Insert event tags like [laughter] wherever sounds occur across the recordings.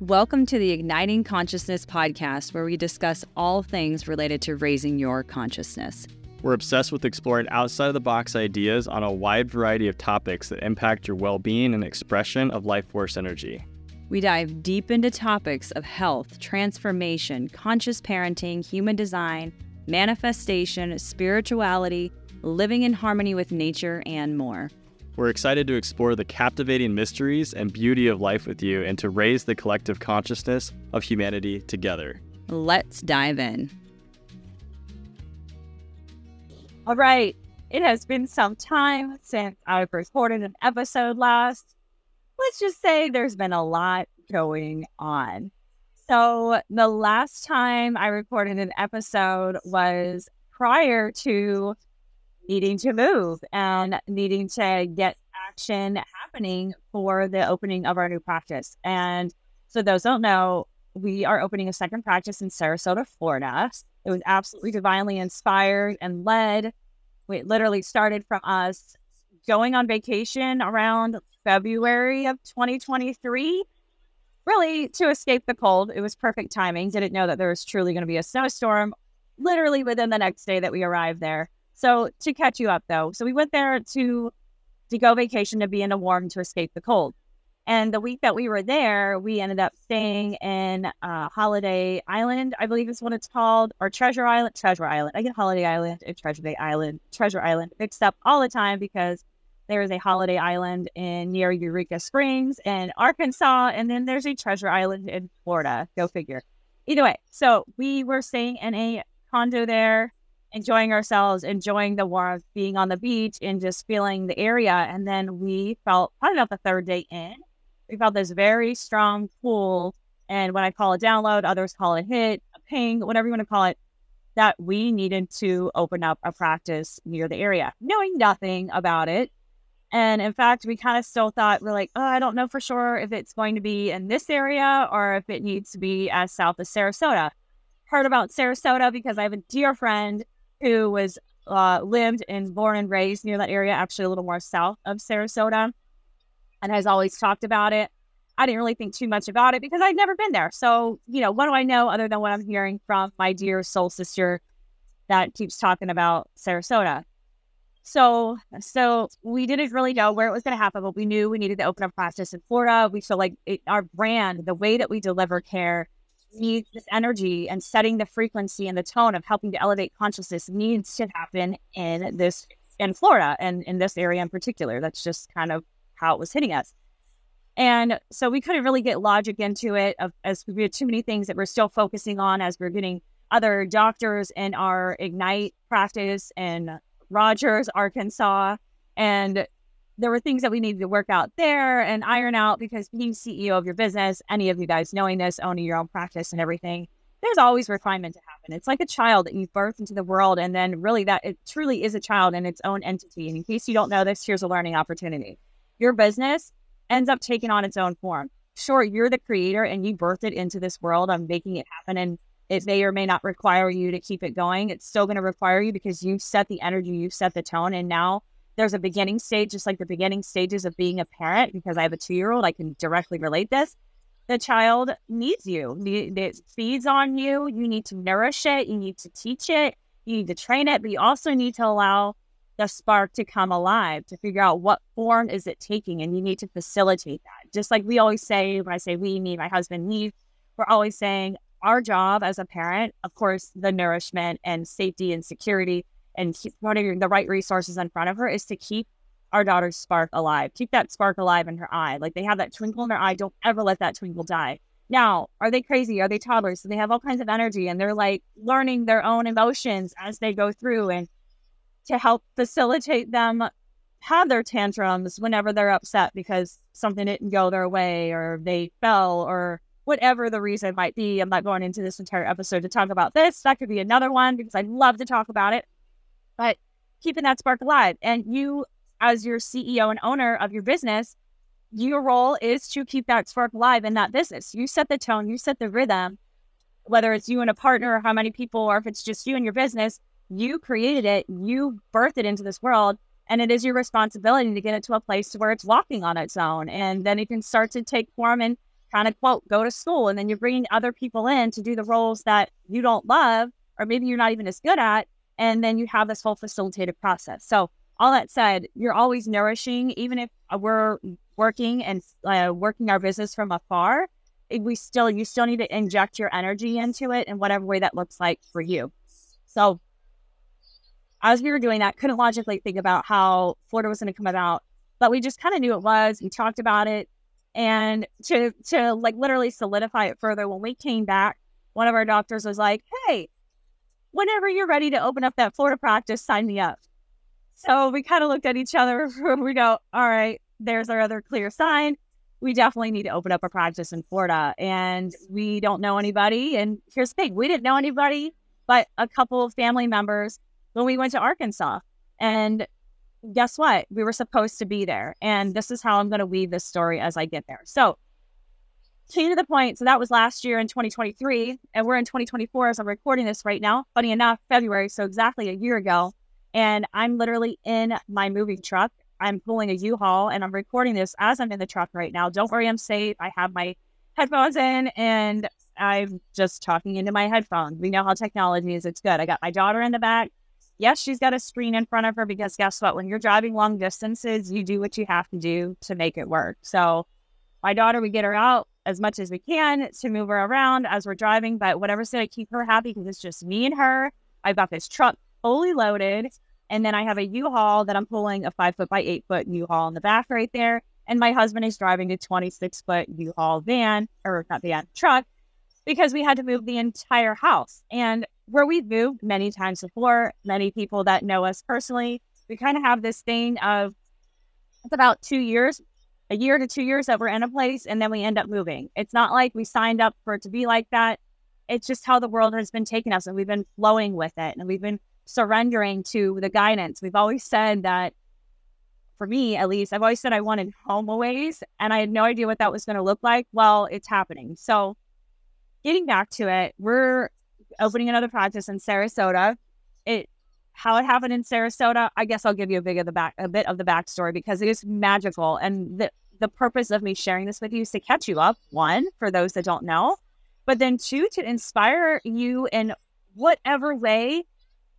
Welcome to the Igniting Consciousness podcast, where we discuss all things related to raising your consciousness. We're obsessed with exploring outside of the box ideas on a wide variety of topics that impact your well being and expression of life force energy. We dive deep into topics of health, transformation, conscious parenting, human design, manifestation, spirituality, living in harmony with nature, and more. We're excited to explore the captivating mysteries and beauty of life with you and to raise the collective consciousness of humanity together. Let's dive in. All right. It has been some time since I recorded an episode last. Let's just say there's been a lot going on. So, the last time I recorded an episode was prior to needing to move and needing to get action happening for the opening of our new practice. And so, those don't know, we are opening a second practice in Sarasota, Florida. It was absolutely divinely inspired and led. It literally started from us going on vacation around February of 2023, really to escape the cold. It was perfect timing. Didn't know that there was truly going to be a snowstorm literally within the next day that we arrived there. So to catch you up though, so we went there to to go vacation to be in a warm to escape the cold. And the week that we were there, we ended up staying in uh, Holiday Island, I believe is what it's called, or Treasure Island. Treasure Island. I get Holiday Island and Treasure Day Island, Treasure Island mixed up all the time because there is a Holiday Island in near Eureka Springs in Arkansas, and then there's a Treasure Island in Florida. Go figure. Either way, so we were staying in a condo there enjoying ourselves, enjoying the warmth, being on the beach, and just feeling the area. And then we felt probably about the third day in, we felt this very strong pull. And when I call it download, others call it hit, a ping, whatever you want to call it, that we needed to open up a practice near the area, knowing nothing about it. And in fact, we kind of still thought we're like, oh, I don't know for sure if it's going to be in this area or if it needs to be as south as Sarasota. Heard about Sarasota because I have a dear friend who was uh, lived and born and raised near that area, actually a little more south of Sarasota, and has always talked about it. I didn't really think too much about it because I'd never been there. So, you know, what do I know other than what I'm hearing from my dear soul sister that keeps talking about Sarasota? So, so we didn't really know where it was going to happen, but we knew we needed to open up practice in Florida. We feel like it, our brand, the way that we deliver care, needs this energy and setting the frequency and the tone of helping to elevate consciousness needs to happen in this in Florida and in this area in particular. That's just kind of how it was hitting us. And so we couldn't really get logic into it of, as we had too many things that we're still focusing on as we're getting other doctors in our Ignite practice in Rogers, Arkansas. And there were things that we needed to work out there and iron out because being CEO of your business, any of you guys knowing this, owning your own practice and everything, there's always refinement to happen. It's like a child that you birth into the world, and then really that it truly is a child in its own entity. And in case you don't know this, here's a learning opportunity. Your business ends up taking on its own form. Sure, you're the creator and you birthed it into this world. I'm making it happen, and it may or may not require you to keep it going. It's still going to require you because you've set the energy, you've set the tone, and now there's a beginning stage, just like the beginning stages of being a parent, because I have a two year old, I can directly relate this. The child needs you, it feeds on you. You need to nourish it, you need to teach it, you need to train it, but you also need to allow the spark to come alive to figure out what form is it taking and you need to facilitate that just like we always say when i say we me my husband me we're always saying our job as a parent of course the nourishment and safety and security and keep putting the right resources in front of her is to keep our daughter's spark alive. Keep that spark alive in her eye. Like they have that twinkle in their eye. Don't ever let that twinkle die. Now, are they crazy? Are they toddlers? So they have all kinds of energy and they're like learning their own emotions as they go through and to help facilitate them have their tantrums whenever they're upset because something didn't go their way or they fell or whatever the reason might be. I'm not going into this entire episode to talk about this. That could be another one because I'd love to talk about it but keeping that spark alive. And you, as your CEO and owner of your business, your role is to keep that spark alive in that business. You set the tone, you set the rhythm, whether it's you and a partner or how many people, or if it's just you and your business, you created it, you birthed it into this world. And it is your responsibility to get it to a place where it's walking on its own. And then it can start to take form and kind of quote go to school and then you're bringing other people in to do the roles that you don't love or maybe you're not even as good at and then you have this whole facilitated process. So all that said you're always nourishing even if uh, we're working and uh, working our business from afar we still you still need to inject your energy into it in whatever way that looks like for you. So as we were doing that couldn't logically think about how florida was going to come about but we just kind of knew it was we talked about it and to to like literally solidify it further, when we came back, one of our doctors was like, "Hey, whenever you're ready to open up that Florida practice, sign me up." So we kind of looked at each other. [laughs] we go, "All right, there's our other clear sign. We definitely need to open up a practice in Florida, and we don't know anybody." And here's the thing: we didn't know anybody, but a couple of family members when we went to Arkansas, and guess what? We were supposed to be there. And this is how I'm going to weave this story as I get there. So, key to the point. So, that was last year in 2023. And we're in 2024 as I'm recording this right now. Funny enough, February. So, exactly a year ago. And I'm literally in my moving truck. I'm pulling a U Haul and I'm recording this as I'm in the truck right now. Don't worry, I'm safe. I have my headphones in and I'm just talking into my headphones. We know how technology is. It's good. I got my daughter in the back yes, she's got a screen in front of her because guess what? When you're driving long distances, you do what you have to do to make it work. So, my daughter, we get her out as much as we can to move her around as we're driving, but whatever's going to keep her happy because it's just me and her. I've got this truck fully loaded. And then I have a U-Haul that I'm pulling a five foot by eight foot U-Haul in the back right there. And my husband is driving a 26 foot U-Haul van or not van truck because we had to move the entire house. And where we've moved many times before, many people that know us personally, we kind of have this thing of it's about two years, a year to two years that we're in a place and then we end up moving. It's not like we signed up for it to be like that. It's just how the world has been taking us and we've been flowing with it and we've been surrendering to the guidance. We've always said that, for me at least, I've always said I wanted HomeAways and I had no idea what that was going to look like. Well, it's happening. So, getting back to it, we're opening another practice in Sarasota. How it happened in Sarasota, I guess I'll give you a bit of the back a bit of the backstory because it is magical. And the the purpose of me sharing this with you is to catch you up, one, for those that don't know, but then two, to inspire you in whatever way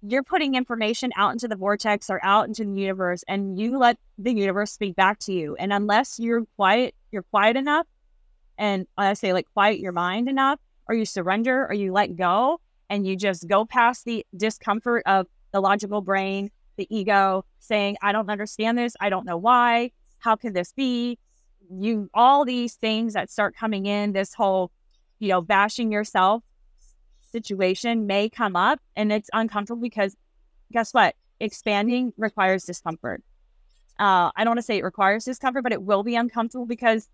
you're putting information out into the vortex or out into the universe and you let the universe speak back to you. And unless you're quiet, you're quiet enough, and I say like quiet your mind enough, or you surrender or you let go and you just go past the discomfort of the logical brain, the ego saying, I don't understand this. I don't know why. How can this be? You, all these things that start coming in, this whole, you know, bashing yourself situation may come up and it's uncomfortable because guess what? Expanding requires discomfort. Uh, I don't want to say it requires discomfort, but it will be uncomfortable because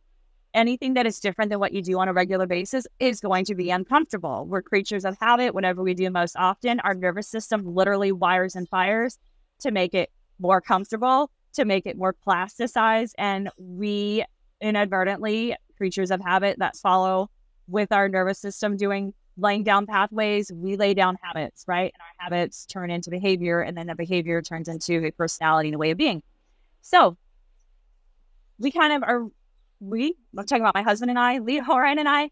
anything that is different than what you do on a regular basis is going to be uncomfortable. We're creatures of habit. Whatever we do most often, our nervous system literally wires and fires to make it more comfortable, to make it more plasticized. And we inadvertently, creatures of habit that follow with our nervous system doing laying down pathways, we lay down habits, right? And our habits turn into behavior, and then the behavior turns into a personality and a way of being. So we kind of are we, I'm talking about my husband and I, Lee Horan and I,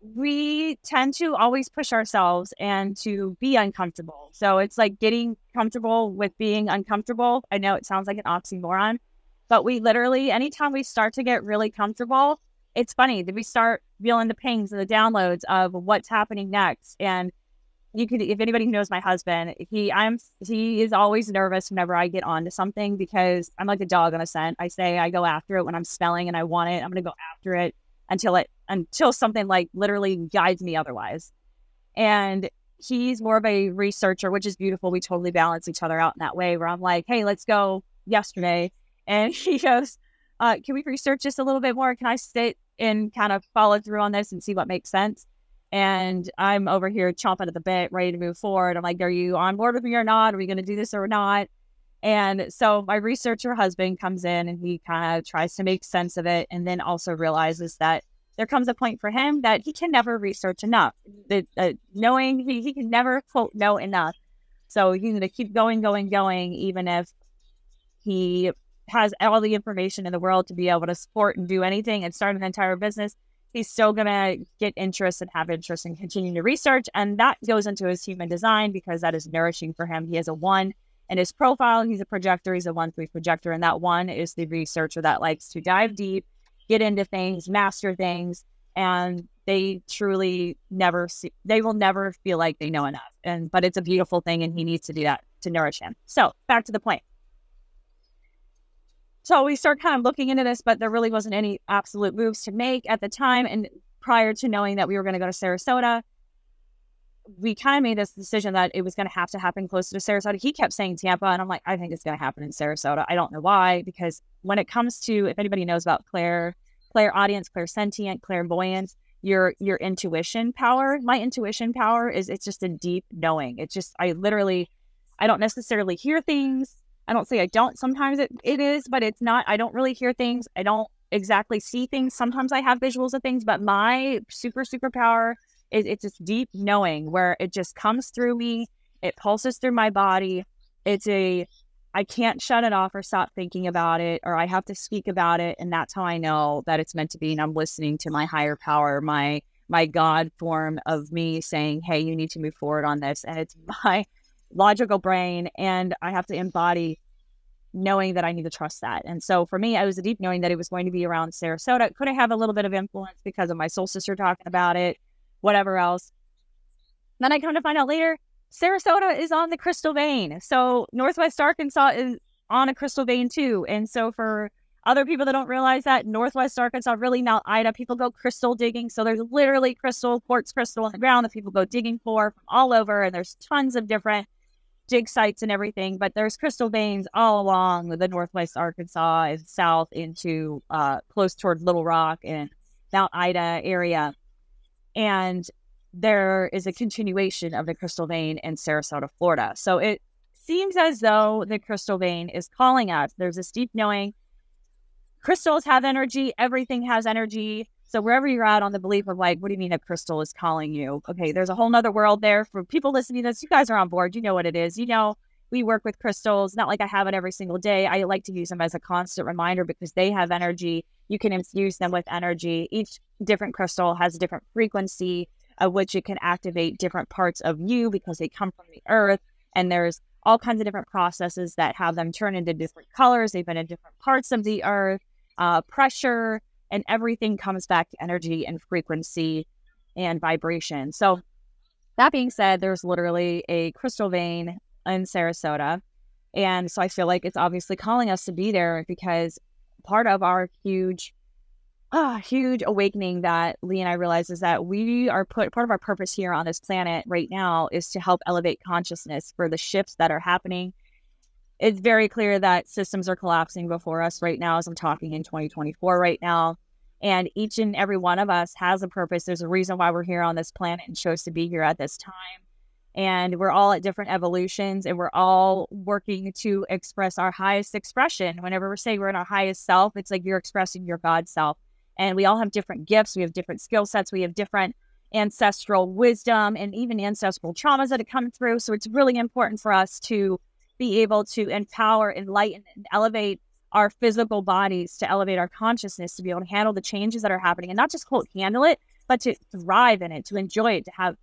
we tend to always push ourselves and to be uncomfortable. So it's like getting comfortable with being uncomfortable. I know it sounds like an oxymoron, but we literally, anytime we start to get really comfortable, it's funny that we start feeling the pings and the downloads of what's happening next. And you could if anybody who knows my husband he i'm he is always nervous whenever i get onto something because i'm like a dog on a scent. I say i go after it when i'm smelling and i want it i'm to go after it until it until something like literally guides me otherwise. And he's more of a researcher which is beautiful. We totally balance each other out in that way where i'm like hey let's go yesterday. And [laughs] he goes uh, can we research just a little bit more? Can i sit and kind of follow through on this and see what makes sense and I'm over here chomping at the bit, ready to move forward. I'm like, are you on board with me or not? Are we going to do this or not? And so my researcher husband comes in and he kind of tries to make sense of it and then also realizes that there comes a point for him that he can never research enough. Uh, knowing he, he can never quote know enough. So he's going to keep going, going, going, even if he has all the information in the world to be able to support and do anything and start an entire business he's still going to get interest and have interest in continuing to research. And that goes into his human design because that is nourishing for him. He has a one in his profile. He's a projector. He's a one three projector. And that one is the researcher that likes to dive deep, get into things, master things. And they truly never see, they will never feel like they know enough. And, but it's a beautiful thing. And he needs to do that to nourish him. So back to the point. So we start kind of looking into this, but there really wasn't any absolute moves to make at the time. And prior to knowing that we were going to go to Sarasota, we kind of made this decision that it was going to have to happen closer to Sarasota. He kept saying Tampa, and I'm like, I think it's going to happen in Sarasota. I don't know why, because when it comes to, if anybody knows about Claire, clairaudience, clair sentient, clairvoyance, your your intuition power. My intuition power is it's just a deep knowing. It's just I literally, I don't necessarily hear things I don't say I don't. Sometimes it, it is, but it's not. I don't really hear things. I don't exactly see things. Sometimes I have visuals of things, but my super superpower is it's just deep knowing where it just comes through me. It pulses through my body. It's a I can't shut it off or stop thinking about it, or I have to speak about it, and that's how I know that it's meant to be. And I'm listening to my higher power, my my God form of me saying, "Hey, you need to move forward on this," and it's [laughs] my logical brain and I have to embody knowing that I need to trust that. And so for me, I was a deep knowing that it was going to be around Sarasota. Could I have a little bit of influence because of my soul sister talking about it, whatever else? Then I come to find out later, Sarasota is on the crystal vein. So Northwest Arkansas is on a crystal vein too. And so for other people that don't realize that, Northwest Arkansas, really Mount Ida, people go crystal digging. So there's literally crystal, quartz crystal on the ground that people go digging for from all over. And there's tons of different dig sites and everything, but there's crystal veins all along the northwest Arkansas and south into uh, close toward Little Rock and Mount Ida area. And there is a continuation of the crystal vein in Sarasota, Florida. So it seems as though the crystal vein is calling us. There's this deep knowing crystals have energy, everything has energy. So wherever you're at on the belief of like, what do you mean a crystal is calling you? Okay, there's a whole nother world there for people listening to this. You guys are on board. You know what it is. You know, we work with crystals. Not like I have it every single day. I like to use them as a constant reminder because they have energy. You can infuse them with energy. Each different crystal has a different frequency of which it can activate different parts of you because they come from the earth. And there's all kinds of different processes that have them turn into different colors. They've been in different parts of the earth, uh, pressure, and everything comes back to energy and frequency and vibration. So, that being said, there's literally a crystal vein in Sarasota. And so I feel like it's obviously calling us to be there because part of our huge, ah, huge awakening that Lee and I realize is that we are put part of our purpose here on this planet right now is to help elevate consciousness for the shifts that are happening it's very clear that systems are collapsing before us right now as I'm talking in 2024 right now. And each and every one of us has a purpose. There's a reason why we're here on this planet and chose to be here at this time. And we're all at different evolutions and we're all working to express our highest expression. Whenever we're saying we're in our highest self, it's like you're expressing your God self. And we all have different gifts, we have different skill sets, we have different ancestral wisdom and even ancestral traumas that have come through. So it's really important for us to be able to empower, enlighten, and elevate our physical bodies to elevate our consciousness to be able to handle the changes that are happening and not just quote handle it, but to thrive in it, to enjoy it, to have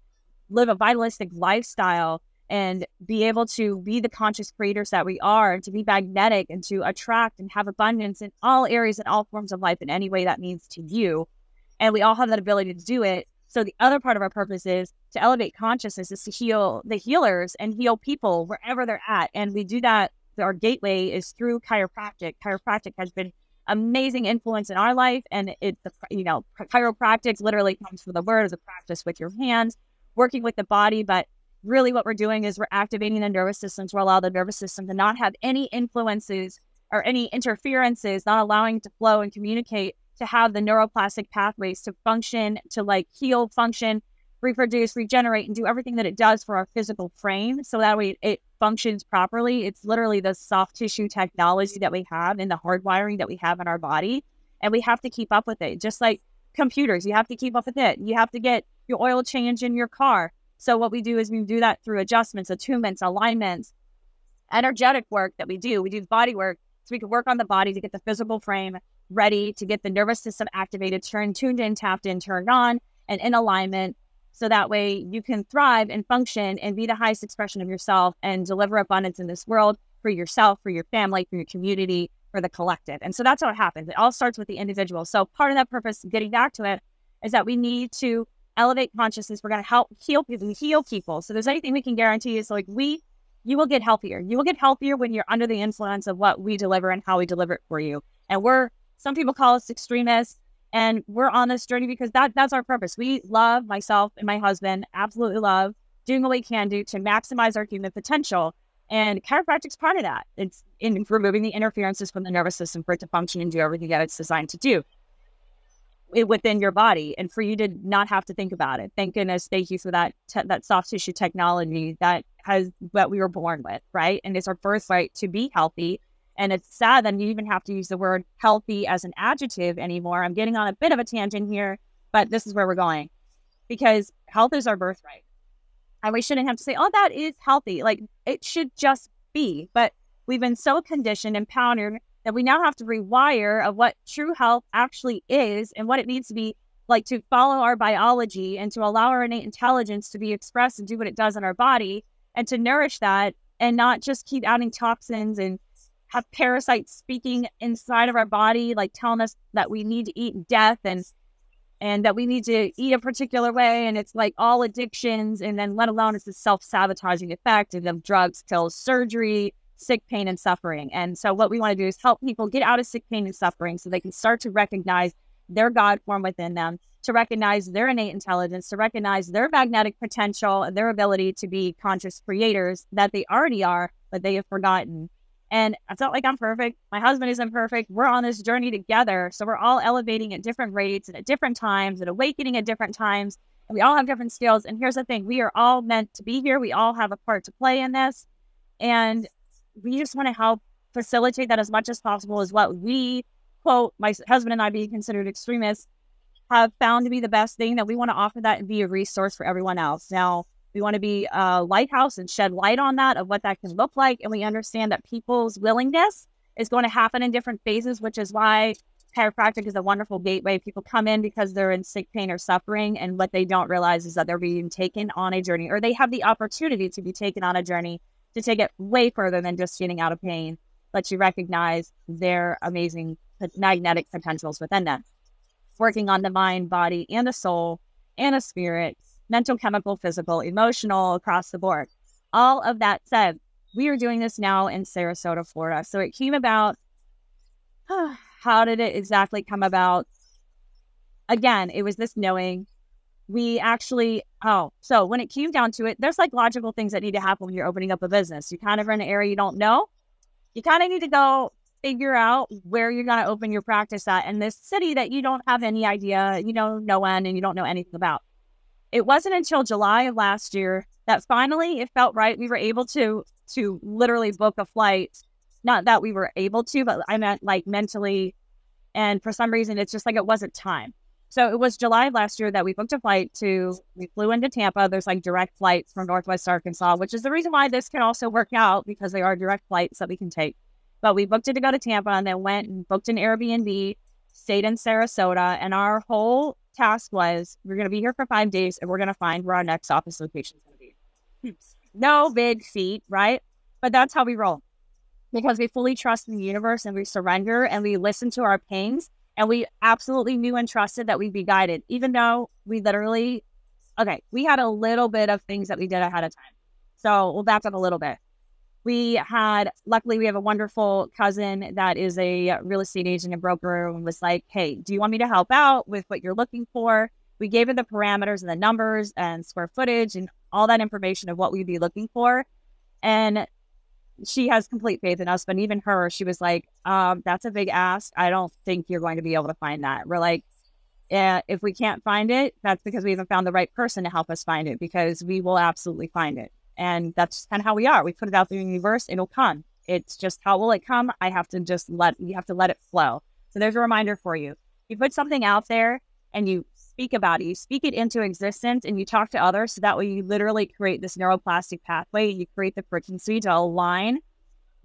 live a vitalistic lifestyle and be able to be the conscious creators that we are and to be magnetic and to attract and have abundance in all areas and all forms of life in any way that means to you. And we all have that ability to do it. So the other part of our purpose is to elevate consciousness, is to heal the healers and heal people wherever they're at. And we do that. Our gateway is through chiropractic. Chiropractic has been amazing influence in our life, and it's you know chiropractic literally comes from the word as a practice with your hands, working with the body, but really what we're doing is we're activating the nervous system to allow the nervous system to not have any influences or any interferences, not allowing to flow and communicate to have the neuroplastic pathways to function, to like heal, function, reproduce, regenerate, and do everything that it does for our physical frame. So that way it functions properly. It's literally the soft tissue technology that we have and the hardwiring that we have in our body. And we have to keep up with it. Just like computers, you have to keep up with it. You have to get your oil change in your car. So what we do is we do that through adjustments, attunements, alignments, energetic work that we do. We do body work so we can work on the body to get the physical frame ready to get the nervous system activated, turned, tuned in, tapped in, turned on, and in alignment. So that way you can thrive and function and be the highest expression of yourself and deliver abundance in this world for yourself, for your family, for your community, for the collective. And so that's how it happens. It all starts with the individual. So part of that purpose, getting back to it, is that we need to elevate consciousness. We're going to help heal people, heal people. So there's anything we can guarantee is like we, you will get healthier. You will get healthier when you're under the influence of what we deliver and how we deliver it for you. And we're some people call us extremists, and we're on this journey because that that's our purpose. We love myself and my husband, absolutely love doing what we can do to maximize our human potential. And chiropractic's part of that. It's in removing the interferences from the nervous system for it to function and do everything that it's designed to do it, within your body and for you to not have to think about it. Thank goodness. Thank you for that, te- that soft tissue technology that has what we were born with, right? And it's our birthright to be healthy. And it's sad that you even have to use the word healthy as an adjective anymore. I'm getting on a bit of a tangent here, but this is where we're going because health is our birthright. And we shouldn't have to say, oh, that is healthy. Like it should just be. But we've been so conditioned and pounded that we now have to rewire of what true health actually is and what it needs to be like to follow our biology and to allow our innate intelligence to be expressed and do what it does in our body and to nourish that and not just keep adding toxins and have parasites speaking inside of our body like telling us that we need to eat death and and that we need to eat a particular way and it's like all addictions and then let alone it's the self-sabotaging effect of drugs pills surgery sick pain and suffering. And so, what we want to do is help people get out of sick pain and suffering so they can start to recognize their God form within them, to recognize their innate intelligence, to recognize their magnetic potential and their ability to be conscious creators that they already are, but they have forgotten. And I felt like I'm perfect. My husband isn't perfect. We're on this journey together. So we're all elevating at different rates and at different times and awakening at different times. And we all have different skills. And here's the thing we are all meant to be here. We all have a part to play in this. And we just want to help facilitate that as much as possible is what we quote my husband and i being considered extremists have found to be the best thing that we want to offer that and be a resource for everyone else now we want to be a lighthouse and shed light on that of what that can look like and we understand that people's willingness is going to happen in different phases which is why chiropractic is a wonderful gateway people come in because they're in sick pain or suffering and what they don't realize is that they're being taken on a journey or they have the opportunity to be taken on a journey to take it way further than just getting out of pain, but you recognize their amazing magnetic potentials within them. Working on the mind, body, and the soul, and the spirit, mental, chemical, physical, emotional, across the board. All of that said, we are doing this now in Sarasota, Florida. So it came about. [sighs] How did it exactly come about? Again, it was this knowing we actually oh so when it came down to it there's like logical things that need to happen when you're opening up a business you kind of are in an area you don't know you kind of need to go figure out where you're going to open your practice at in this city that you don't have any idea you know when and you don't know anything about it wasn't until july of last year that finally it felt right we were able to to literally book a flight not that we were able to but i meant like mentally and for some reason it's just like it wasn't time so it was July of last year that we booked a flight to, we flew into Tampa. There's like direct flights from Northwest Arkansas, which is the reason why this can also work out because they are direct flights that we can take. But we booked it to go to Tampa and then went and booked an Airbnb, stayed in Sarasota. And our whole task was we're going to be here for five days and we're going to find where our next office location is going to be. Hmm. no big feat, right? But that's how we roll because we fully trust in the universe and we surrender and we listen to our pains and we absolutely knew and trusted that we'd be guided, even though we literally, okay, we had a little bit of things that we did ahead of time. So we'll back up a little bit. We had, luckily, we have a wonderful cousin that is a real estate agent and broker and was like, hey, do you want me to help out with what you're looking for? We gave her the parameters and the numbers and square footage and all that information of what we'd be looking for. And she has complete faith in us, but even her, she was like, um, that's a big ask. I don't think you're going to be able to find that. We're like, yeah, if we can't find it, that's because we haven't found the right person to help us find it because we will absolutely find it. And that's kind of how we are. We put it out there in the universe, it'll come. It's just how will it come? I have to just let you have to let it flow. So there's a reminder for you. You put something out there and you speak about it, you speak it into existence and you talk to others. So that way you literally create this neuroplastic pathway. You create the frequency to align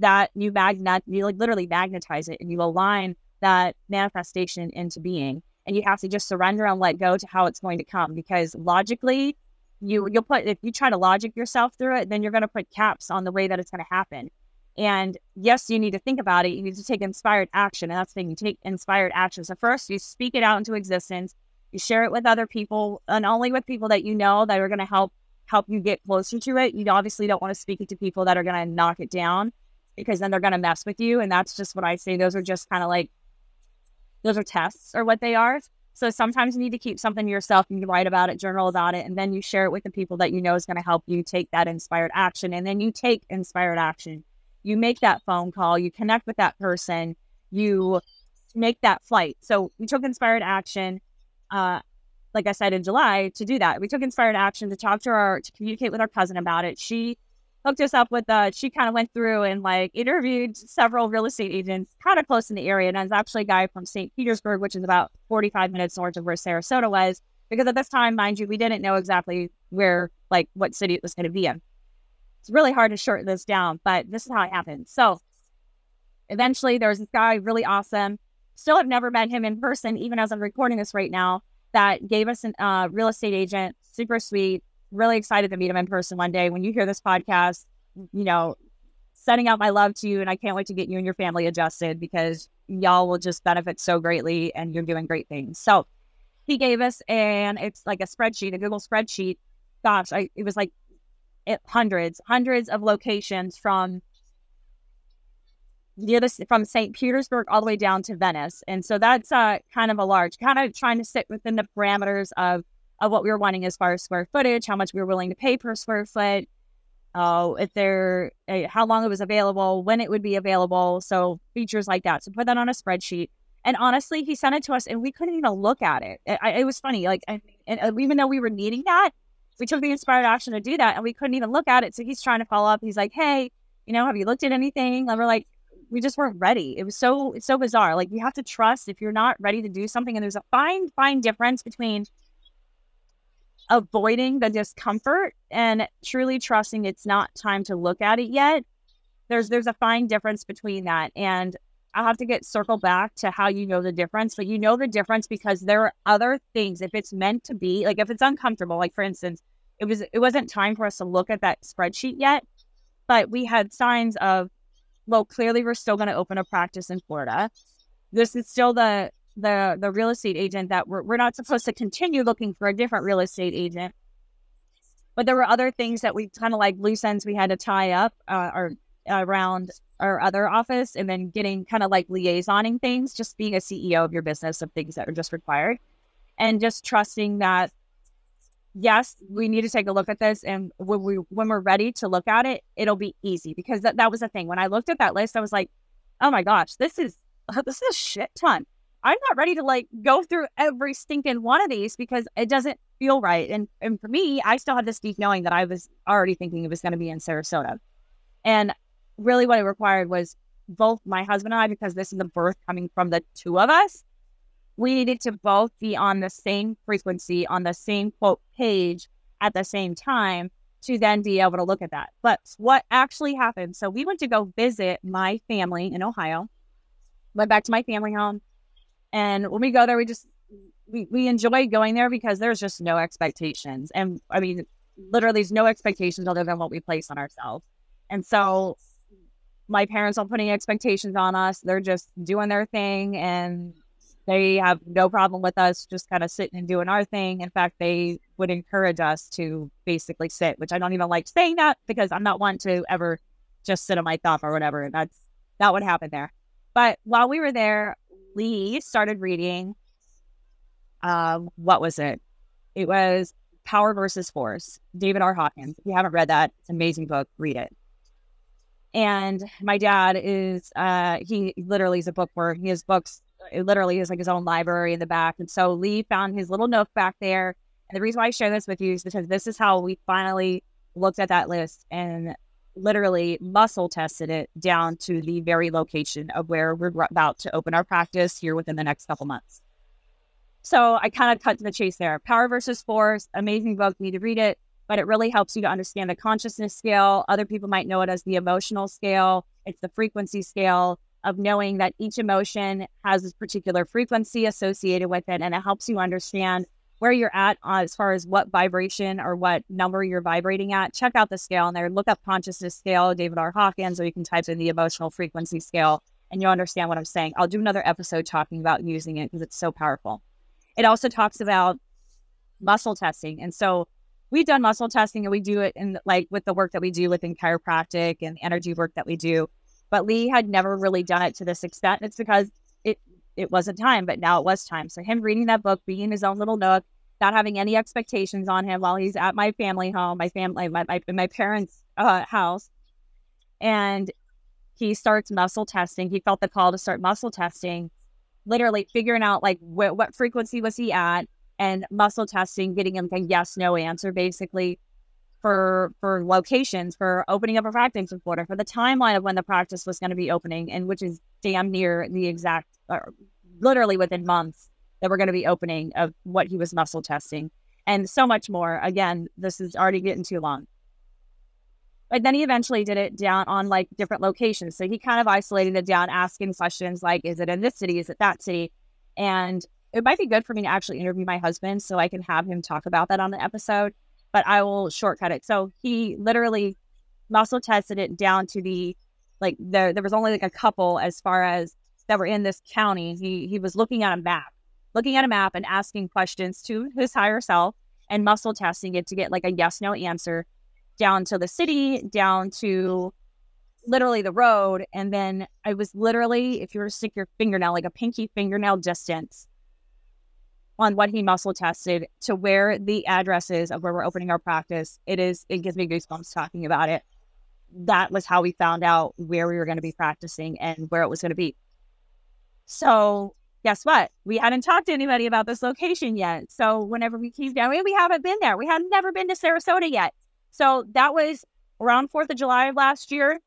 that you magnet, you like literally magnetize it and you align that manifestation into being. And you have to just surrender and let go to how it's going to come because logically, you you'll put if you try to logic yourself through it, then you're going to put caps on the way that it's going to happen. And yes, you need to think about it. You need to take inspired action. And that's the thing. You take inspired action. So first you speak it out into existence. You share it with other people and only with people that you know that are going to help help you get closer to it. You obviously don't want to speak it to people that are going to knock it down because then they're going to mess with you. And that's just what I say. Those are just kind of like, those are tests or what they are. So sometimes you need to keep something to yourself and you write about it, journal about it, and then you share it with the people that you know is going to help you take that inspired action. And then you take inspired action. You make that phone call, you connect with that person, you make that flight. So we took inspired action. Uh, like I said in July, to do that. We took inspired action to talk to our to communicate with our cousin about it. She hooked us up with uh she kind of went through and like interviewed several real estate agents kind of close in the area and it's actually a guy from st petersburg which is about 45 minutes north of where sarasota was because at this time mind you we didn't know exactly where like what city it was going to be in. It's really hard to shorten this down but this is how it happened. So eventually there was this guy really awesome. Still have never met him in person even as i'm recording this right now that gave us a uh, real estate agent super sweet really excited to meet him in person one day. When you hear this podcast, you know, sending out my love to you. And I can't wait to get you and your family adjusted because y'all will just benefit so greatly and you're doing great things. So he gave us, and it's like a spreadsheet, a Google spreadsheet. Gosh, I, it was like it, hundreds, hundreds of locations from near this from St. Petersburg all the way down to Venice. And so that's uh, kind of a large, kind of trying to sit within the parameters of of what we were wanting as far as square footage, how much we were willing to pay per square foot, uh, if there, uh, how long it was available, when it would be available. So features like that. So put that on a spreadsheet. And honestly, he sent it to us, and we couldn't even look at it. It, it was funny, like, and, uh, even though we were needing that, we took the inspired action to do that, and we couldn't even look at it. So he's trying to follow up. He's like, "Hey, you know, have you looked at anything?" And we're like, "We just weren't ready." It was so it's so bizarre. Like you have to trust if you're not ready to do something, and there's a fine fine difference between avoiding the discomfort and truly trusting it's not time to look at it yet. There's there's a fine difference between that. And I'll have to get circle back to how you know the difference, but you know the difference because there are other things. If it's meant to be, like if it's uncomfortable, like for instance, it was it wasn't time for us to look at that spreadsheet yet, but we had signs of, well, clearly we're still going to open a practice in Florida. This is still the the the real estate agent that we're, we're not supposed to continue looking for a different real estate agent. But there were other things that we kind of like loose ends we had to tie up uh, or around our other office and then getting kind of like liaisoning things just being a ceo of your business of things that are just required. And just trusting that yes we need to take a look at this and when we when we're ready to look at it it'll be easy because that, that was the thing. When i looked at that list i was like oh my gosh this is [laughs] this is a shit ton I'm not ready to like go through every stinking one of these because it doesn't feel right. And and for me, I still had this deep knowing that I was already thinking it was going to be in Sarasota. And really what it required was both my husband and I, because this is the birth coming from the two of us, we needed to both be on the same frequency, on the same quote page at the same time to then be able to look at that. But what actually happened? So we went to go visit my family in Ohio, went back to my family home and when we go there, we just we, we enjoy going there because there's just no expectations. And I mean, literally there's no expectations other than what we place on ourselves. And so my parents aren't putting expectations on us. They're just doing their thing and they have no problem with us just kind of sitting and doing our thing. In fact, they would encourage us to basically sit, which I don't even like saying that because I'm not one to ever just sit on my thumb or whatever. And that's that would happen there. But while we were there, Lee started reading. Um, what was it? It was Power versus Force, David R. Hawkins. If you haven't read that, it's an amazing book. Read it. And my dad is, uh, he literally is a bookworm. He has books, it literally is like his own library in the back. And so Lee found his little nook back there. And the reason why I share this with you is because this is how we finally looked at that list and literally muscle tested it down to the very location of where we're about to open our practice here within the next couple months. So I kind of cut to the chase there. Power versus Force, amazing book. Need to read it, but it really helps you to understand the consciousness scale. Other people might know it as the emotional scale. It's the frequency scale. of knowing that each emotion has this particular frequency associated with it. And it helps you understand where you're at uh, as far as what vibration or what number you're vibrating at. Check out the scale in there. Look up consciousness scale, David R. Hawkins, or you can type in the emotional frequency scale and you'll understand what I'm saying. I'll do another episode talking about using it because it's so powerful. It also talks about muscle testing. And so we've done muscle testing and we do it in like with the work that we do within chiropractic and energy work that we do. But Lee had never really done it to this extent. It's because it wasn't time, but now it was time. So him reading that book, being in his own little nook, not having any expectations on him while he's at my family home, my family, my my, my parents' uh, house, and he starts muscle testing. He felt the call to start muscle testing, literally figuring out like wh- what frequency was he at, and muscle testing, getting him a yes no answer basically for for locations for opening up a practice in Florida for the timeline of when the practice was going to be opening, and which is damn near the exact, uh, literally within months that we're going to be opening of what he was muscle testing, and so much more. Again, this is already getting too long. But then he eventually did it down on like different locations. So he kind of isolated it down, asking questions like, is it in this city? Is it that city? And it might be good for me to actually interview my husband so I can have him talk about that on the episode, but I will shortcut it. So he literally muscle tested it down to the like there there was only like a couple as far as that were in this county. He he was looking at a map, looking at a map and asking questions to his higher self and muscle testing it to get like a yes no answer down to the city, down to literally the road. And then I was literally, if you were to stick your fingernail, like a pinky fingernail distance on what he muscle tested to where the address is of where we're opening our practice. It is, it gives me goosebumps talking about it. That was how we found out where we were going to be practicing and where it was going to be. So, guess what? We hadn't talked to anybody about this location yet. So, whenever we keep down, we haven't been there. We had never been to Sarasota yet. So, that was around 4th of July of last year.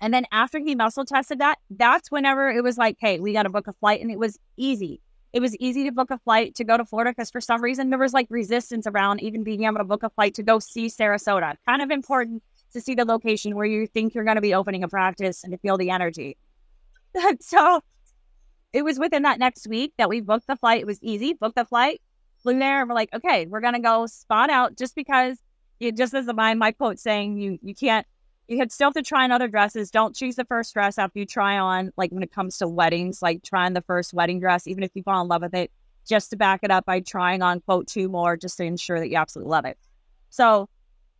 And then after he muscle tested that, that's whenever it was like, hey, we got to book a flight. And it was easy it was easy to book a flight to go to Florida because for some reason there was like resistance around even being able to book a flight to go see Sarasota. Kind of important to see the location where you think you're going to be opening a practice and to feel the energy. [laughs] so it was within that next week that we booked the flight. It was easy, booked the flight, flew there, and we're like, okay, we're going to go spot out just because it just as my my quote saying you you can't you had still have to try on other dresses. Don't choose the first dress after you try on, like when it comes to weddings, like trying the first wedding dress, even if you fall in love with it, just to back it up by trying on quote two more, just to ensure that you absolutely love it. So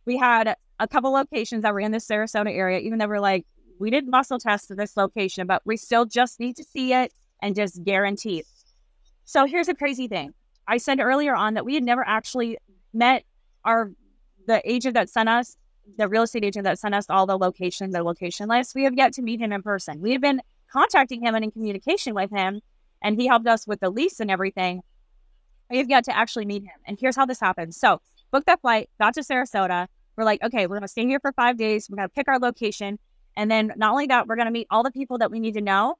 we had a couple locations that were in the Sarasota area, even though we're like, we did muscle test this location, but we still just need to see it and just guarantee. So here's a crazy thing. I said earlier on that we had never actually met our the agent that sent us the real estate agent that sent us all the location, the location list, we have yet to meet him in person. We have been contacting him and in communication with him, and he helped us with the lease and everything. We have yet to actually meet him. And here's how this happened. So, booked that flight, got to Sarasota. We're like, okay, we're going to stay here for five days. We're to pick our location. And then not only that, we're going to meet all the people that we need to know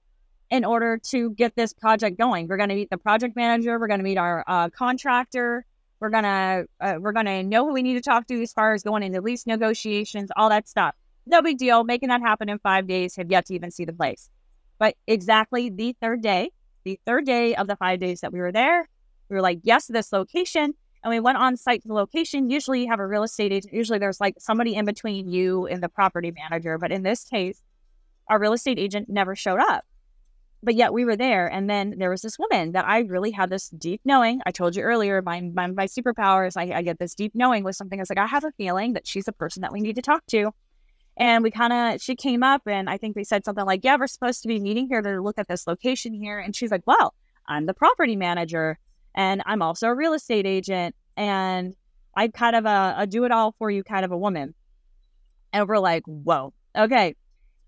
in order to get this project going. We're going to meet the project manager. We're going to meet our uh, contractor. We're gonna uh, we're gonna know who we need to talk to as far as going into lease negotiations, all that stuff. No big deal. Making that happen in five days. Have yet to even see the place. But exactly the third day, the third day of the five days that we were there, we were like, yes, this location. And we went on site to the location. Usually you have a real estate agent. Usually there's like somebody in between you and the property manager. But in this case, our real estate agent never showed up but yet we were there. And then there was this woman that I really had this deep knowing. I told you earlier, my my, my superpowers, I, I get this deep knowing with something. I was like, I have a feeling that she's a person that we need to talk to. And we kind of, she came up and I think we said something like, Yeah, we're supposed to be meeting here to look at this location here. And she's like, Well, I'm the property manager and I'm also a real estate agent. And I'm kind of a, a do it all for you kind of a woman. And we're like, Whoa, okay.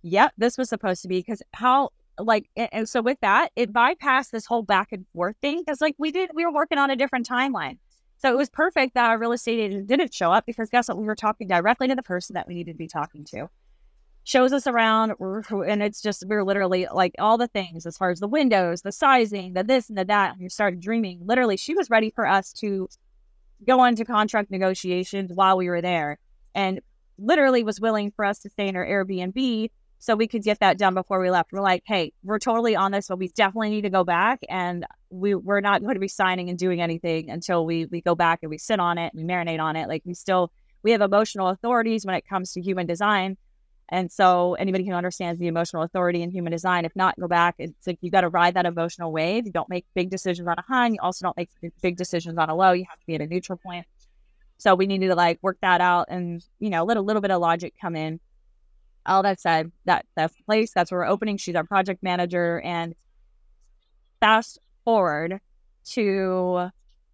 Yep, this was supposed to be because how like and so with that it bypassed this whole back and forth thing because like we did we were working on a different timeline. So it was perfect that our real estate agent didn't show up because guess what? We were talking directly to the person that we needed to be talking to. Shows us around and it's just we are literally like all the things as far as the windows the sizing the this and the that and you started dreaming. Literally she was ready for us to go into contract negotiations while we were there and literally was willing for us to stay in her airbnb so we could get that done before we left. We're like, hey, we're totally on this, but we definitely need to go back, and we we're not going to be signing and doing anything until we we go back and we sit on it, we marinate on it. Like we still we have emotional authorities when it comes to human design, and so anybody who understands the emotional authority in human design, if not, go back. It's like you got to ride that emotional wave. You don't make big decisions on a high. You also don't make big decisions on a low. You have to be at a neutral point. So we needed to like work that out, and you know, let a little bit of logic come in all that said, that that's the place. That's where we're opening. She's our project manager. And fast forward to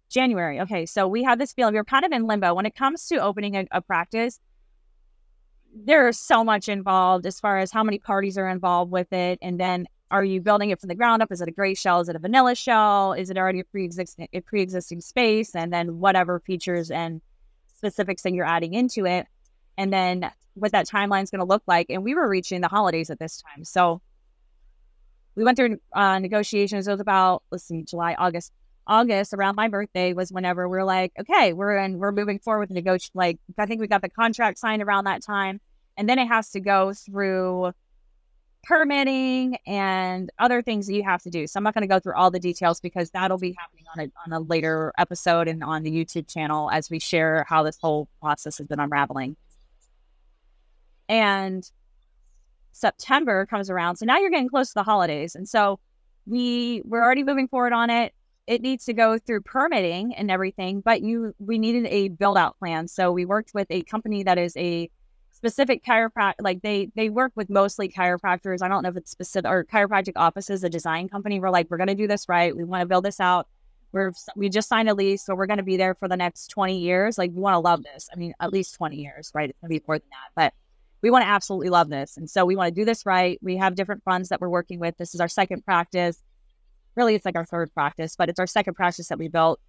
January. Okay, so we have this feeling we are kind of in limbo when it comes to opening a, a practice. There's so much involved as far as how many parties are involved with it, and then are you building it from the ground up? Is it a gray shell? Is it a vanilla shell? Is it already a pre-existing a pre-existing space? And then whatever features and specifics that you're adding into it, and then what that timeline is going to look like. And we were reaching the holidays at this time. So we went through uh, negotiations. It was about, let's see, July, August. August around my birthday was whenever we are like, okay, we're in, we're moving forward with negotiation. Like, I think we got the contract signed around that time. And then it has to go through permitting and other things that you have to do. So I'm not going to go through all the details because that'll be happening on a, on a later episode and on the YouTube channel as we share how this whole process has been unraveling. And September comes around. So now you're getting close to the holidays. And so we we're already moving forward on it. It needs to go through permitting and everything, but you we needed a build out plan. So we worked with a company that is a specific chiropractic like they they work with mostly chiropractors. I don't know if it's specific or chiropractic offices, a design company. We're like, we're gonna do this right. We want to build this out. We're we just signed a lease, so we're gonna be there for the next 20 years. Like we want to love this. I mean, at least 20 years, right? It's gonna be more than that. But we want to absolutely love this. And so we want to do this right. We have different funds that we're working with. This is our second practice. Really, it's like our third practice, but it's our second practice that we built.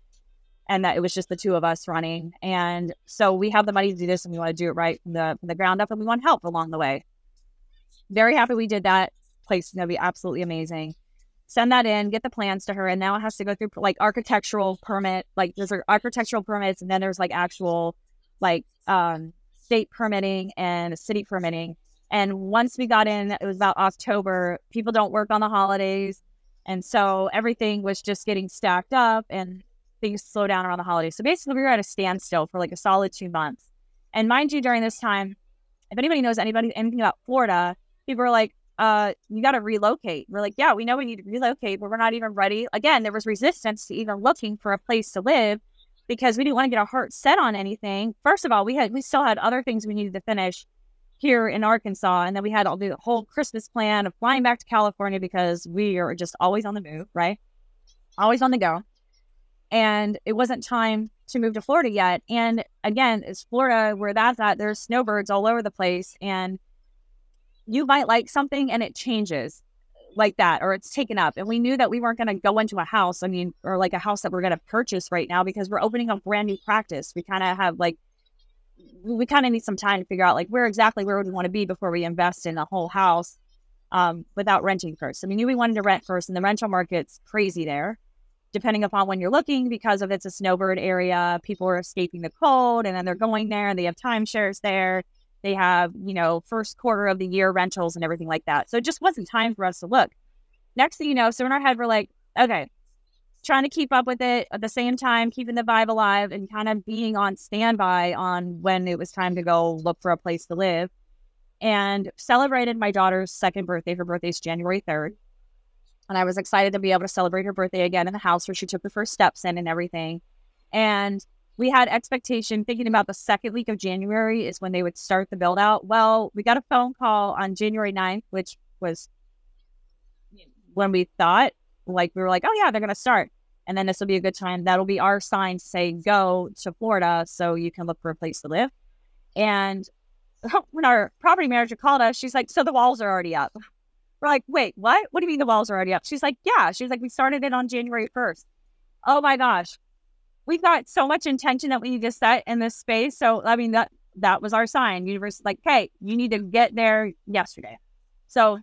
And that it was just the two of us running. And so we have the money to do this and we want to do it right from the, from the ground up and we want help along the way. Very happy we did that. Place is going to be absolutely amazing. Send that in, get the plans to her. And now it has to go through like architectural permit. Like there's architectural permits and then there's like actual like um state permitting and city permitting. And once we got in, it was about October. People don't work on the holidays. And so everything was just getting stacked up and things slow down around the holidays. So basically, we were at a standstill for like a solid two months. And mind you, during this time, if anybody knows anybody anything about Florida, people are like, uh, you got to relocate. We're like, yeah, we know we need to relocate, but we're not even ready. Again, there was resistance to even looking for a place to live because we didn't want to get our heart set on anything. First of all, we had we still had other things we needed to finish here in Arkansas, and then we had all the whole Christmas plan of flying back to California because we are just always on the move, right? Always on the go. And it wasn't time to move to Florida yet. And again, it's Florida where that's at. There's snowbirds all over the place, and you might like something and it changes like that or it's taken up. And we knew that we weren't going to go into a house, I mean, or like a house that we're going to purchase right now because we're opening a brand new practice. We kind of have like, we kind of need some time to figure out like where exactly where we want to be before we invest in a whole house um, without renting first. I mean, we wanted to rent first, and the rental market's crazy there, depending upon when you're looking, because of it's a snowbird area. People are escaping the cold, and then they're going there, and they have timeshares there. They have, you know, first quarter of the year rentals and everything like that. So it just wasn't time for us to look. Next thing you know, so in our head, we're like, okay, trying to keep up with it at the same time, keeping the vibe alive and kind of being on standby on when it was time to go look for a place to live. And celebrated my daughter's second birthday. Her birthday is January 3rd. And I was excited to be able to celebrate her birthday again in the house where she took the first steps in and everything. And we had expectation thinking about the second week of January is when they would start the build out. Well, we got a phone call on January 9th, which was when we thought like we were like, oh yeah, they're gonna start. And then this will be a good time. That'll be our sign to say go to Florida so you can look for a place to live. And [laughs] when our property manager called us, she's like, So the walls are already up. We're like, wait, what? What do you mean the walls are already up? She's like, Yeah. She was like, We started it on January 1st. Oh my gosh we've got so much intention that we need to set in this space. So I mean that that was our sign. Universe like, hey, you need to get there yesterday. So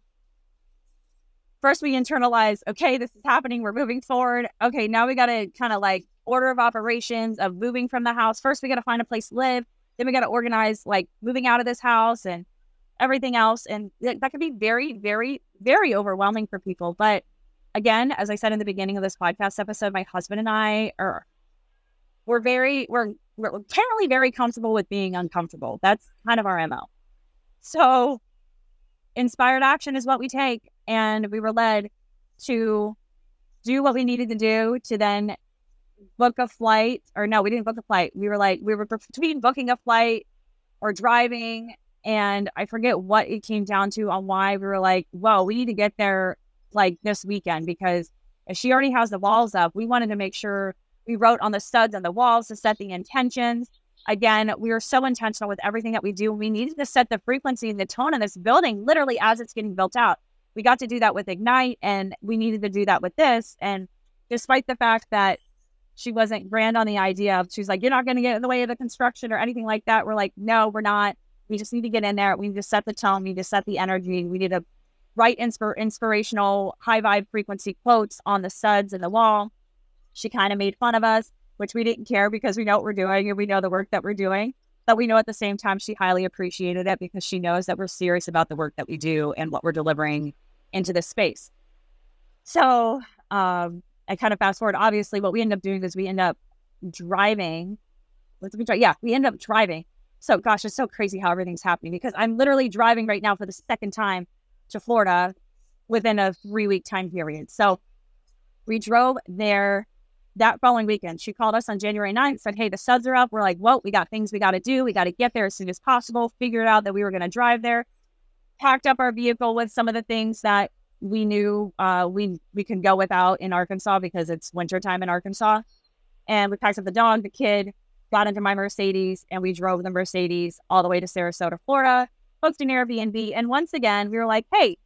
first we internalize, okay, this is happening. We're moving forward. Okay, now we got to kind of like order of operations of moving from the house. First, we got to find a place to live. Then we got to organize like moving out of this house and everything else. And th- that can be very, very, very overwhelming for people. But again, as I said in the beginning of this podcast episode, my husband and I are we're very we're we're apparently very comfortable with being uncomfortable. That's kind of our MO. So inspired action is what we take. And we were led to do what we needed to do to then book a flight. Or no, we didn't book a flight. We were like, we were between booking a flight or driving. And I forget what it came down to on why we were like, whoa, we need to get there like this weekend because if she already has the walls up, we wanted to make sure we wrote on the studs and the walls to set the intentions. Again, we were so intentional with everything that we do. We needed to set the frequency and the tone in this building literally as it's getting built out. We got to do that with Ignite and we needed to do that with this. And despite the fact that she wasn't grand on the idea of, she's like, you're not going to get in the way of the construction or anything like that. We're like, no, we're not. We just need to get in there. We need to set the tone. We need to set the energy. We need to write inspir- inspirational, high vibe frequency quotes on the studs and the wall. She kind of made fun of us, which we didn't care because we know what we're doing and we know the work that we're doing. But we know at the same time she highly appreciated it because she knows that we're serious about the work that we do and what we're delivering into this space. So um, I kind of fast forward. Obviously, what we end up doing is we end up driving. Let's be driving. Yeah, we end up driving. So gosh, it's so crazy how everything's happening because I'm literally driving right now for the second time to Florida within a three week time period. So we drove there that following weekend. She called us on January 9th, said, Hey, the suds are up. We're like, Whoa, we got things we got to do. We got to get there as soon as possible. Figured out that we were going to drive there. Packed up our vehicle with some of the things that we knew uh, we we could go without in Arkansas because it's wintertime in Arkansas. And we packed up the dog, the kid, got into my Mercedes, and we drove the Mercedes all the way to Sarasota, Florida, booked an Airbnb. And once again, we were like, hey,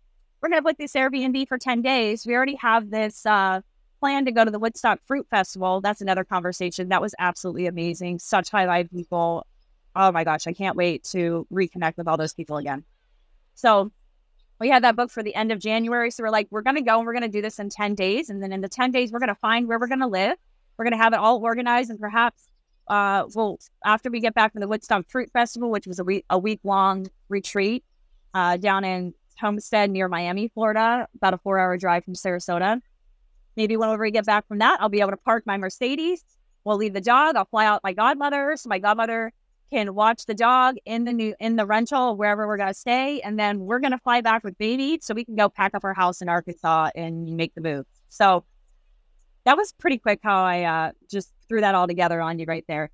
we're going to book this Airbnb for 10 days. We already have this uh, plan to go to the Woodstock Fruit Festival. That's another conversation. That was absolutely amazing. Such high vibe people. Oh my gosh, I can't wait to reconnect with all those people again. So we had that book for the end of January. So we're like, we're going to go and we're going to do this in 10 days. And then in the 10 days, we're going to find where we're going to live. We're going to have it all organized. And perhaps, uh, well, after we get back from the Woodstock Fruit Festival, which was a week, a week long retreat uh, down in Homestead near Miami, Florida, about a four hour drive from Sarasota. Maybe whenever we get back from that, I'll be able to park my Mercedes. We'll leave the dog. I'll fly out my godmother. So my godmother can watch the dog in the new in the rental wherever we're gonna stay, and then we're gonna fly back with baby so we can go pack up our house in Arkansas and make the move. So that was pretty quick how I uh, just threw that all together on you right there.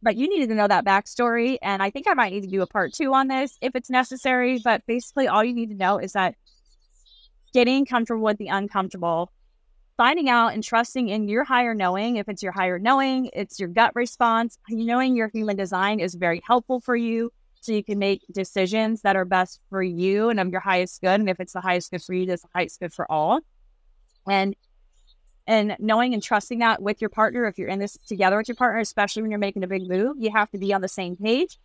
But you needed to know that backstory, and I think I might need to do a part two on this if it's necessary. But basically, all you need to know is that getting comfortable with the uncomfortable finding out and trusting in your higher knowing. If it's your higher knowing, it's your gut response. Knowing your human design is very helpful for you. So you can make decisions that are best for you and of your highest good. And if it's the highest good for you, it's the highest good for all. And and knowing and trusting that with your partner, if you're in this together with your partner, especially when you're making a big move, you have to be on the same page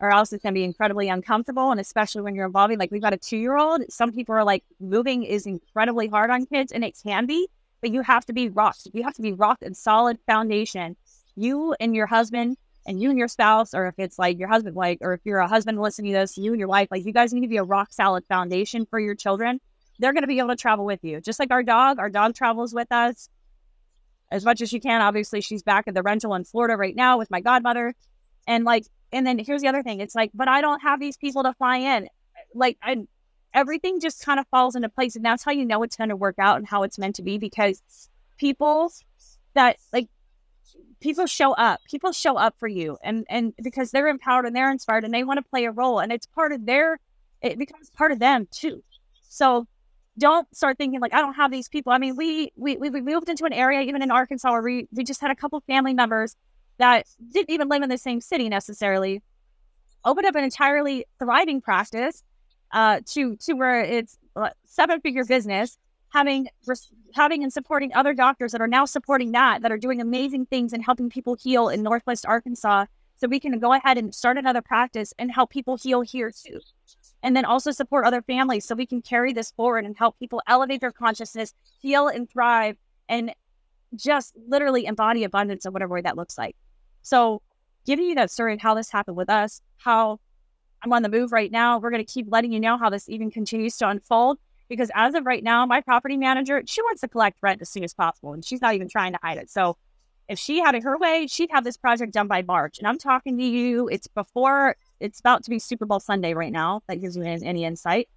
or else it's going to be incredibly uncomfortable. And especially when you're involving, like we've got a two year old, some people are like, moving is incredibly hard on kids, and it can be but you have to be rock. You have to be rock and solid foundation. You and your husband and you and your spouse, or if it's like your husband, like, or if you're a husband listening to this, you and your wife, like, you guys need to be a rock solid foundation for your children. They're going to be able to travel with you. Just like our dog, our dog travels with us as much as she can. Obviously, she's back at the rental in Florida right now with my godmother. And like, and then here's the other thing it's like, but I don't have these people to fly in. Like, I, everything just kind of falls into place. And that's how you know it's going to work out and how it's meant to be because people that like people show up people show up for you and and because they're empowered and they're inspired and they want to play a role and it's part of their it becomes part of them too so don't start thinking like i don't have these people i mean we we we moved into an area even in arkansas where we, we just had a couple family members that didn't even live in the same city necessarily opened up an entirely thriving practice uh, to to where it's seven figure business, having having and supporting other doctors that are now supporting that that are doing amazing things and helping people heal in Northwest Arkansas. So we can go ahead and start another practice and help people heal here too. And then also support other families so we can carry this forward and help people elevate their consciousness, heal and thrive, and just literally embody abundance in whatever way that looks like. So, giving you that story of how this happened with us, how I'm on the move right now. We're going to keep letting you know how this even continues to unfold because as of right now, my property manager, she wants to collect rent as soon as possible and she's not even trying to hide it. So if she had it her way, she'd have this project done by March. And I'm talking to you, it's before, it's about to be Super Bowl Sunday right now. That gives you any insight.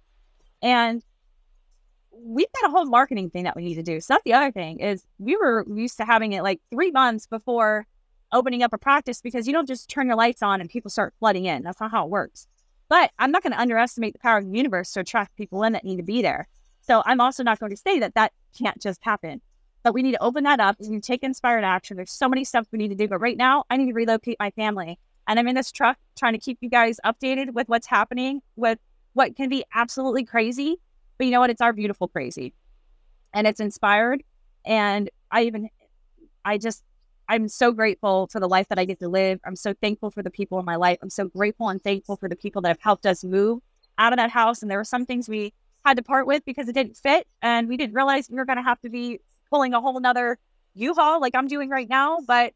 And we've got a whole marketing thing that we need to do. So that's the other thing is we were used to having it like three months before opening up a practice because you don't just turn your lights on and people start flooding in. That's not how it works. But I'm not going to underestimate the power of the universe to attract people in that need to be there. So I'm also not going to say that that can't just happen. But we need to open that up. To take inspired action. There's so many steps we need to do. But right now, I need to relocate my family. And I'm in this truck trying to keep you guys updated with what's happening with what can be absolutely crazy. But you know what? It's our beautiful crazy. And it's inspired. And I even, I just I'm so grateful for the life that I get to live. I'm so thankful for the people in my life. I'm so grateful and thankful for the people that have helped us move out of that house. And there were some things we had to part with because it didn't fit. And we didn't realize we were going to have to be pulling a whole nother U-Haul like I'm doing right now. But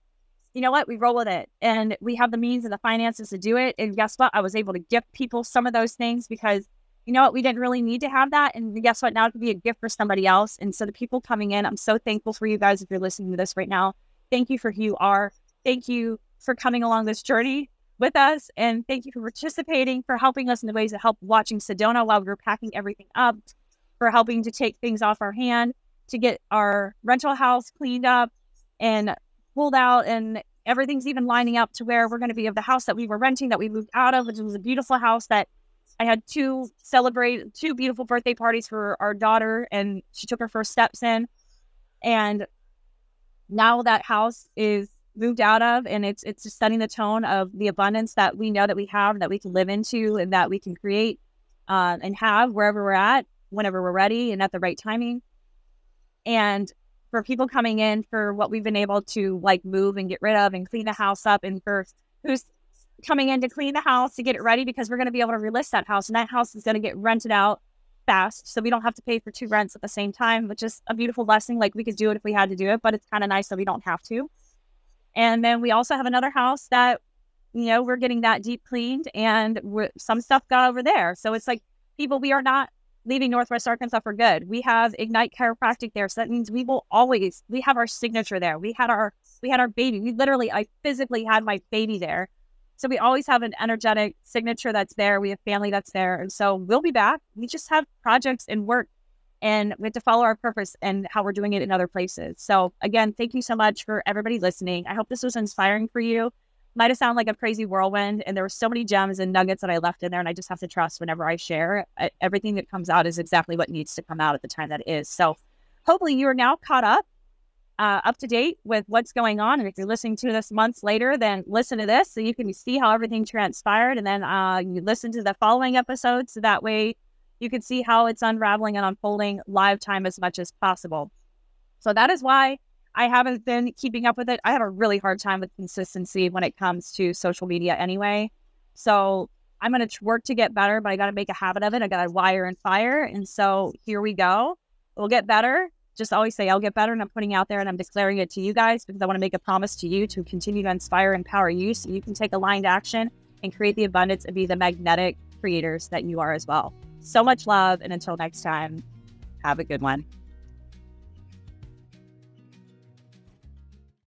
you know what? We roll with it and we have the means and the finances to do it. And guess what? I was able to gift people some of those things because you know what? We didn't really need to have that. And guess what? Now it could be a gift for somebody else. And so the people coming in, I'm so thankful for you guys if you're listening to this right now. Thank you for who you are. Thank you for coming along this journey with us. And thank you for participating, for helping us in the ways that help watching Sedona while we were packing everything up, for helping to take things off our hand, to get our rental house cleaned up and pulled out. And everything's even lining up to where we're going to be of the house that we were renting that we moved out of, which was a beautiful house that I had two celebrate two beautiful birthday parties for our daughter, and she took her first steps in. And now that house is moved out of and it's it's just setting the tone of the abundance that we know that we have that we can live into and that we can create uh, and have wherever we're at whenever we're ready and at the right timing. And for people coming in for what we've been able to like move and get rid of and clean the house up and for who's coming in to clean the house to get it ready because we're going to be able to relist that house and that house is going to get rented out fast so we don't have to pay for two rents at the same time which is a beautiful blessing like we could do it if we had to do it but it's kind of nice that we don't have to. And then we also have another house that you know we're getting that deep cleaned and some stuff got over there. So it's like people we are not leaving northwest arkansas for good. We have ignite chiropractic there so that means we will always we have our signature there. We had our we had our baby. We literally i physically had my baby there so we always have an energetic signature that's there. We have family that's there. And so we'll be back. We just have projects and work and we have to follow our purpose and how we're doing it in other places. So again, thank you so much for everybody listening. I hope this was inspiring for you. Might have sounded like a crazy whirlwind, and there were so many gems and nuggets that I left in there, and I just have to trust whenever I share. Everything that comes out is exactly what needs to come out at the time that is. So, hopefully, you are now caught up uh, up to date with what's going on. And if you're listening to this months later, then listen to this so you can see how everything transpired. And then uh, you listen to the following episodes so that way you can see how it's unraveling and unfolding live time as much as possible. So that is why I haven't been keeping up with it. I have a really hard time with consistency when it comes to social media anyway. So I'm going to work to get better, but I got to make a habit of it. I got to wire and fire. And so here we go. We'll get better just always say, I'll get better. And I'm putting out there and I'm declaring it to you guys because I want to make a promise to you to continue to inspire and empower you so you can take aligned action and create the abundance and be the magnetic creators that you are as well. So much love. And until next time, have a good one.